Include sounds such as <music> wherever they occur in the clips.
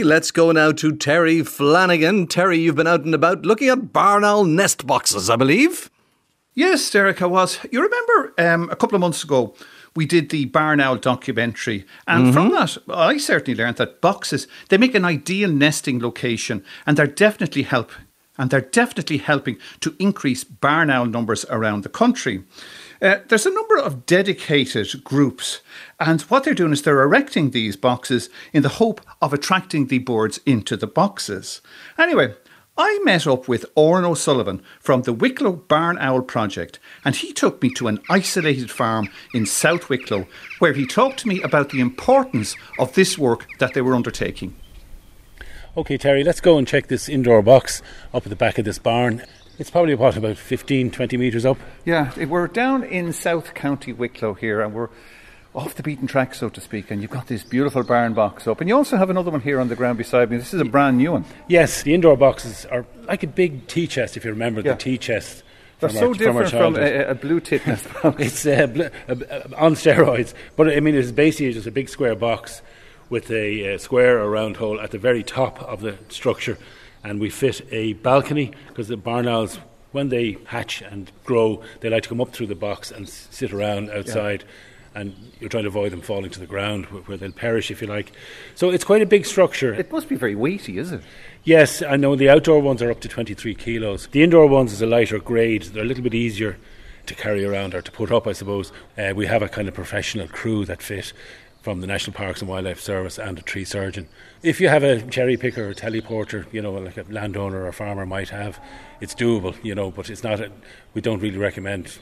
Let's go now to Terry Flanagan. Terry, you've been out and about looking at barn owl nest boxes, I believe. Yes, Derek, I was. You remember um, a couple of months ago, we did the Barn Owl documentary. And mm-hmm. from that, I certainly learned that boxes, they make an ideal nesting location and they're definitely help and they're definitely helping to increase barn owl numbers around the country. Uh, there's a number of dedicated groups, and what they're doing is they're erecting these boxes in the hope of attracting the birds into the boxes. Anyway, I met up with Oran O'Sullivan from the Wicklow Barn Owl Project, and he took me to an isolated farm in South Wicklow where he talked to me about the importance of this work that they were undertaking. Okay, Terry, let's go and check this indoor box up at the back of this barn. It's probably what, about 15, 20 metres up? Yeah, we're down in South County Wicklow here, and we're off the beaten track, so to speak, and you've got this beautiful barn box up. And you also have another one here on the ground beside me. This is a brand new one. Yes, the indoor boxes are like a big tea chest, if you remember yeah. the tea chest. They're so our, different from, from a, a, blue tit nest <laughs> box. it's uh, bl- uh, on steroids, but I mean, it's basically just a big square box with a uh, square or round hole at the very top of the structure. And we fit a balcony because the barn owls when they hatch and grow, they like to come up through the box and sit around outside. Yeah and you're trying to avoid them falling to the ground where they'll perish, if you like. So it's quite a big structure. It must be very weighty, is it? Yes, I know the outdoor ones are up to 23 kilos. The indoor ones is a lighter grade. They're a little bit easier to carry around or to put up, I suppose. Uh, we have a kind of professional crew that fit from the National Parks and Wildlife Service and a tree surgeon. If you have a cherry picker or a teleporter, you know, like a landowner or a farmer might have, it's doable, you know, but it's not, a, we don't really recommend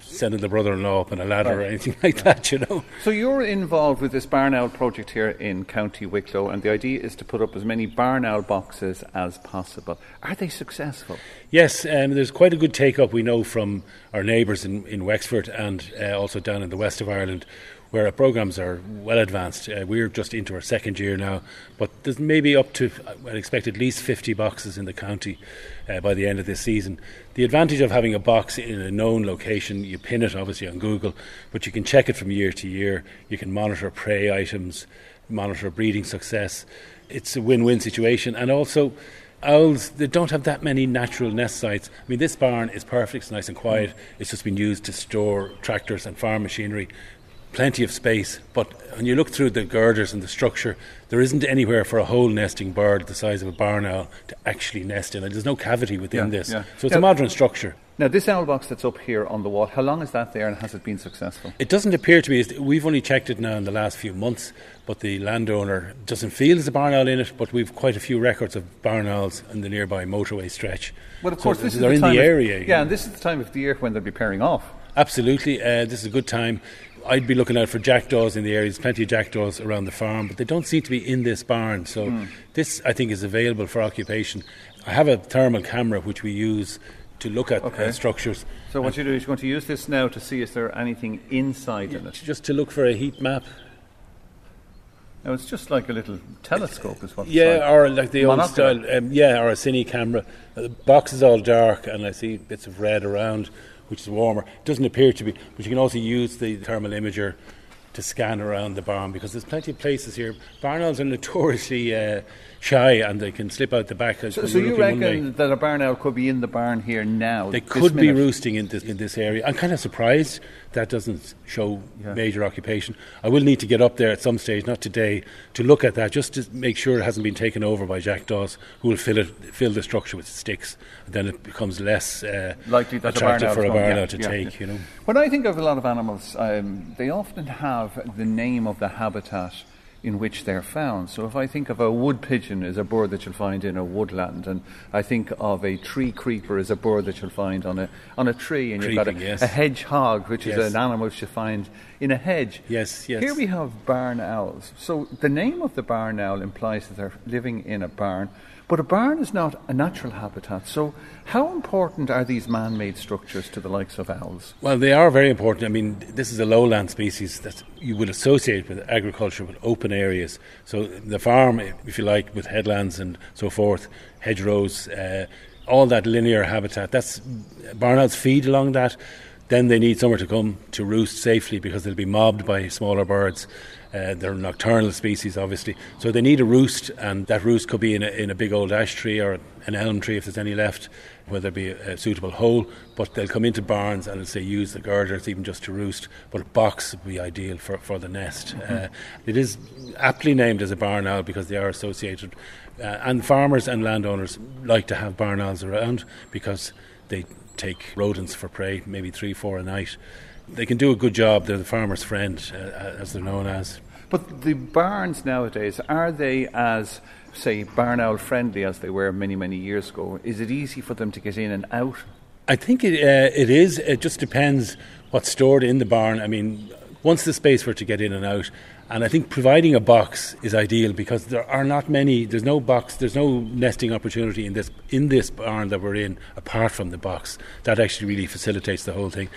sending the brother-in-law up on a ladder right. or anything like yeah. that, you know. So you're involved with this barn owl project here in County Wicklow, and the idea is to put up as many barn owl boxes as possible. Are they successful? Yes, um, there's quite a good take-up we know from our neighbours in, in Wexford and uh, also down in the west of Ireland where our programs are well advanced. Uh, we're just into our second year now, but there's maybe up to, I expect at least 50 boxes in the county uh, by the end of this season. The advantage of having a box in a known location, you pin it obviously on Google, but you can check it from year to year. You can monitor prey items, monitor breeding success. It's a win win situation, and also owls they don't have that many natural nest sites. I mean, this barn is perfect, it's nice and quiet. It's just been used to store tractors and farm machinery plenty of space, but when you look through the girders and the structure, there isn't anywhere for a whole nesting bird the size of a barn owl to actually nest in. And there's no cavity within yeah, this. Yeah. So it's a modern structure. Now, this owl box that's up here on the wall, how long is that there and has it been successful? It doesn't appear to be. We've only checked it now in the last few months, but the landowner doesn't feel there's a barn owl in it, but we've quite a few records of barn owls in the nearby motorway stretch. Well, of course, so this they're is the in the area. Yeah, and this is the time of the year when they'll be pairing off. Absolutely, uh, this is a good time. I'd be looking out for jackdaws in the area. There's plenty of jackdaws around the farm, but they don't seem to be in this barn. So mm. this, I think, is available for occupation. I have a thermal camera which we use to look at uh, okay. uh, structures. So what you do is you're going to use this now to see is there are anything inside yeah, in it. Just to look for a heat map. Now it's just like a little telescope, is what. Yeah, like. or like the old style. Um, yeah, or a cine camera. Uh, the box is all dark, and I see bits of red around which is warmer. It doesn't appear to be, but you can also use the thermal imager to scan around the barn because there's plenty of places here. Barn are notoriously uh, shy and they can slip out the back. So, so you reckon that a barn owl could be in the barn here now? They could be roosting in this in this area. I'm kind of surprised that doesn't show yeah. major occupation. I will need to get up there at some stage, not today, to look at that just to make sure it hasn't been taken over by jackdaws who will fill it fill the structure with sticks. And then it becomes less uh, likely that attractive for a barn owl yeah, to yeah, take. You know. When I think of a lot of animals, um, they often have the name of the habitat in which they're found. So if I think of a wood pigeon as a bird that you'll find in a woodland, and I think of a tree creeper as a bird that you'll find on a on a tree, and Creeping, you've got a, yes. a hedgehog, which yes. is an animal which you find in a hedge. Yes, yes. Here we have barn owls. So the name of the barn owl implies that they're living in a barn. But a barn is not a natural habitat. So, how important are these man made structures to the likes of owls? Well, they are very important. I mean, this is a lowland species that you would associate with agriculture, with open areas. So, the farm, if you like, with headlands and so forth, hedgerows, uh, all that linear habitat, that's barn owls feed along that. Then they need somewhere to come to roost safely because they'll be mobbed by smaller birds. Uh, they're nocturnal species, obviously, so they need a roost, and that roost could be in a, in a big old ash tree or an elm tree if there's any left, where there'd be a, a suitable hole. But they'll come into barns and say use the girders even just to roost. But a box would be ideal for, for the nest. Mm-hmm. Uh, it is aptly named as a barn owl because they are associated, uh, and farmers and landowners like to have barn owls around because they take rodents for prey, maybe three, four a night. They can do a good job. They're the farmer's friend, uh, as they're known as. But the barns nowadays, are they as, say, barn owl friendly as they were many, many years ago? Is it easy for them to get in and out? I think it, uh, it is. It just depends what's stored in the barn. I mean, once the space were to get in and out, and I think providing a box is ideal because there are not many. There's no box. There's no nesting opportunity in this in this barn that we're in apart from the box. That actually really facilitates the whole thing.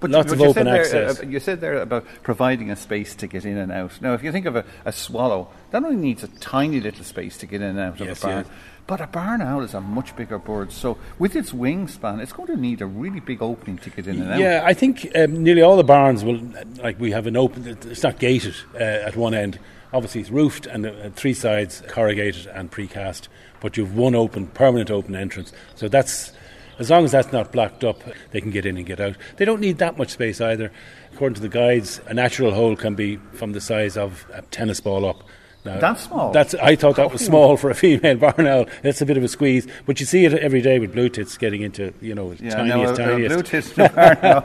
But lots of open there, access. Uh, you said there about providing a space to get in and out. Now, if you think of a, a swallow, that only needs a tiny little space to get in and out yes, of a barn. Yeah. But a barn owl is a much bigger bird, so with its wingspan, it's going to need a really big opening to get in and out. Yeah, I think um, nearly all the barns will, like we have an open, it's not gated uh, at one end. Obviously, it's roofed and uh, three sides corrugated and precast, but you've one open, permanent open entrance. So that's, as long as that's not blocked up, they can get in and get out. They don't need that much space either. According to the guides, a natural hole can be from the size of a tennis ball up. Now, that's small. That's I thought that was small for a female barn owl. It's a bit of a squeeze, but you see it every day with blue tits getting into you know yeah, tiniest, no, uh, uh, tiniest. blue tits barn owl.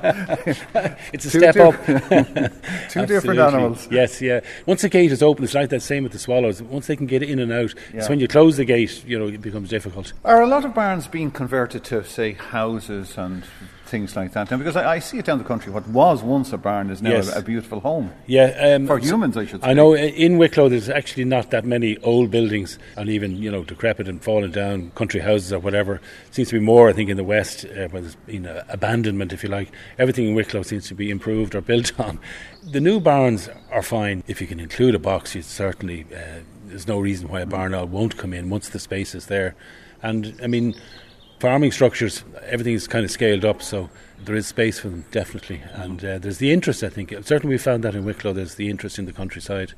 it's a step up. <laughs> <laughs> Two different animals. Yes, yeah. Once the gate is open, it's like that same with the swallows. Once they can get in and out, yeah. it's when you close the gate, you know, it becomes difficult. Are a lot of barns being converted to say houses and things like that. Now, because I, I, see it down the country, what was once a barn is now yes. a, a, beautiful home. Yeah, um, for humans, I should say. I know in Wicklow there's actually not that many old buildings, and even you know decrepit and fallen down country houses or whatever. It seems to be more, I think, in the west uh, where there's been uh, abandonment, if you like. Everything in Wicklow seems to be improved or built on. The new barns are fine if you can include a box. You certainly uh, there's no reason why a barn won't come in once the space is there. And I mean farming structures, everything is kind of scaled up, so there is space for them, definitely. And uh, there's the interest, I think. Certainly, we found that in Wicklow, there's the interest in the countryside.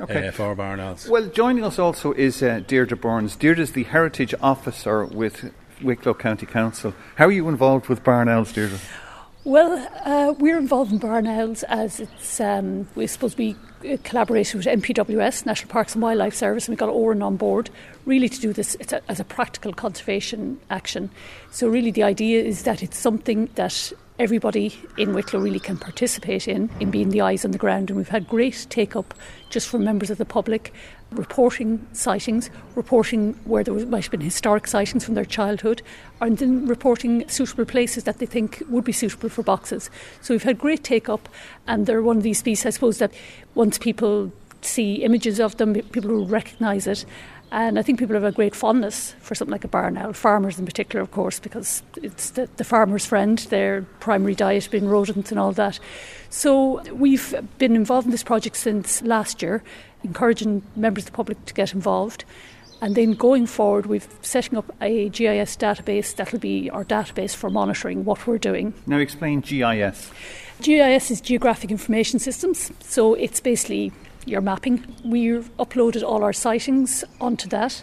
Okay. Uh, for barn owls. Well, joining us also is uh, Deirdre Burns. Deirdre is the Heritage Officer with Wicklow County Council. How are you involved with barn owls, Deirdre? Well, uh, we're involved in barn owls as it's um, we're supposed to be collaboration with NPWS, National Parks and Wildlife Service, and we got Oran on board really to do this a, as a practical conservation action. So, really, the idea is that it's something that everybody in Wicklow really can participate in, in being the eyes on the ground. And we've had great take up just from members of the public reporting sightings, reporting where there might have been historic sightings from their childhood, and then reporting suitable places that they think would be suitable for boxes. So we've had great take up, and they're one of these species, I suppose, that once people see images of them, people will recognise it. And I think people have a great fondness for something like a barn owl, farmers in particular, of course, because it's the, the farmer's friend, their primary diet being rodents and all that. So we've been involved in this project since last year, encouraging members of the public to get involved. And then going forward, we're setting up a GIS database that'll be our database for monitoring what we're doing. Now, explain GIS. GIS is Geographic Information Systems, so it's basically your mapping. We've uploaded all our sightings onto that,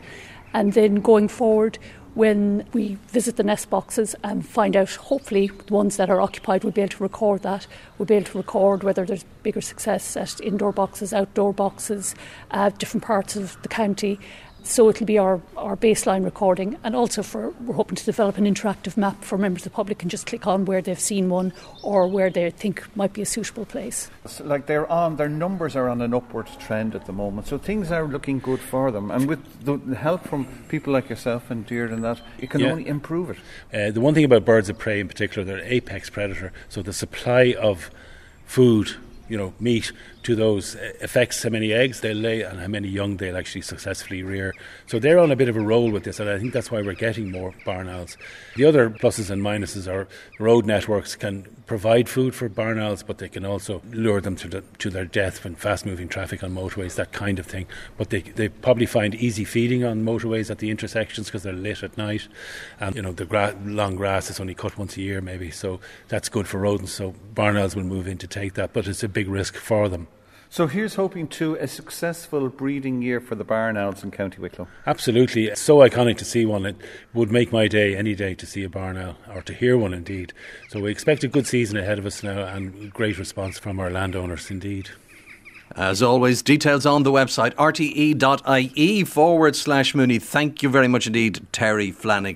and then going forward, when we visit the nest boxes and find out, hopefully, the ones that are occupied, we'll be able to record that. We'll be able to record whether there's bigger success at indoor boxes, outdoor boxes, uh, different parts of the county, so it'll be our, our baseline recording, and also for we're hoping to develop an interactive map for members of the public can just click on where they've seen one or where they think might be a suitable place. So like they're on, their numbers are on an upward trend at the moment, so things are looking good for them. And with the help from people like yourself and Deirdre and that, it can yeah. only improve it. Uh, the one thing about birds of prey in particular, they're an apex predator, so the supply of food you know, meat to those affects how many eggs they'll lay and how many young they'll actually successfully rear. So they're on a bit of a roll with this, and I think that's why we're getting more barn owls. The other pluses and minuses are road networks can provide food for barn owls, but they can also lure them to, the, to their death when fast moving traffic on motorways, that kind of thing. But they, they probably find easy feeding on motorways at the intersections because they're lit at night. And, you know, the gra- long grass is only cut once a year, maybe. So that's good for rodents. So barn owls will move in to take that, but it's a big risk for them. So here's hoping to a successful breeding year for the barn owls in County Wicklow. Absolutely. It's so iconic to see one. It would make my day any day to see a barn owl, or to hear one indeed. So we expect a good season ahead of us now and great response from our landowners indeed. As always, details on the website rte.ie forward slash Mooney. Thank you very much indeed, Terry Flanagan.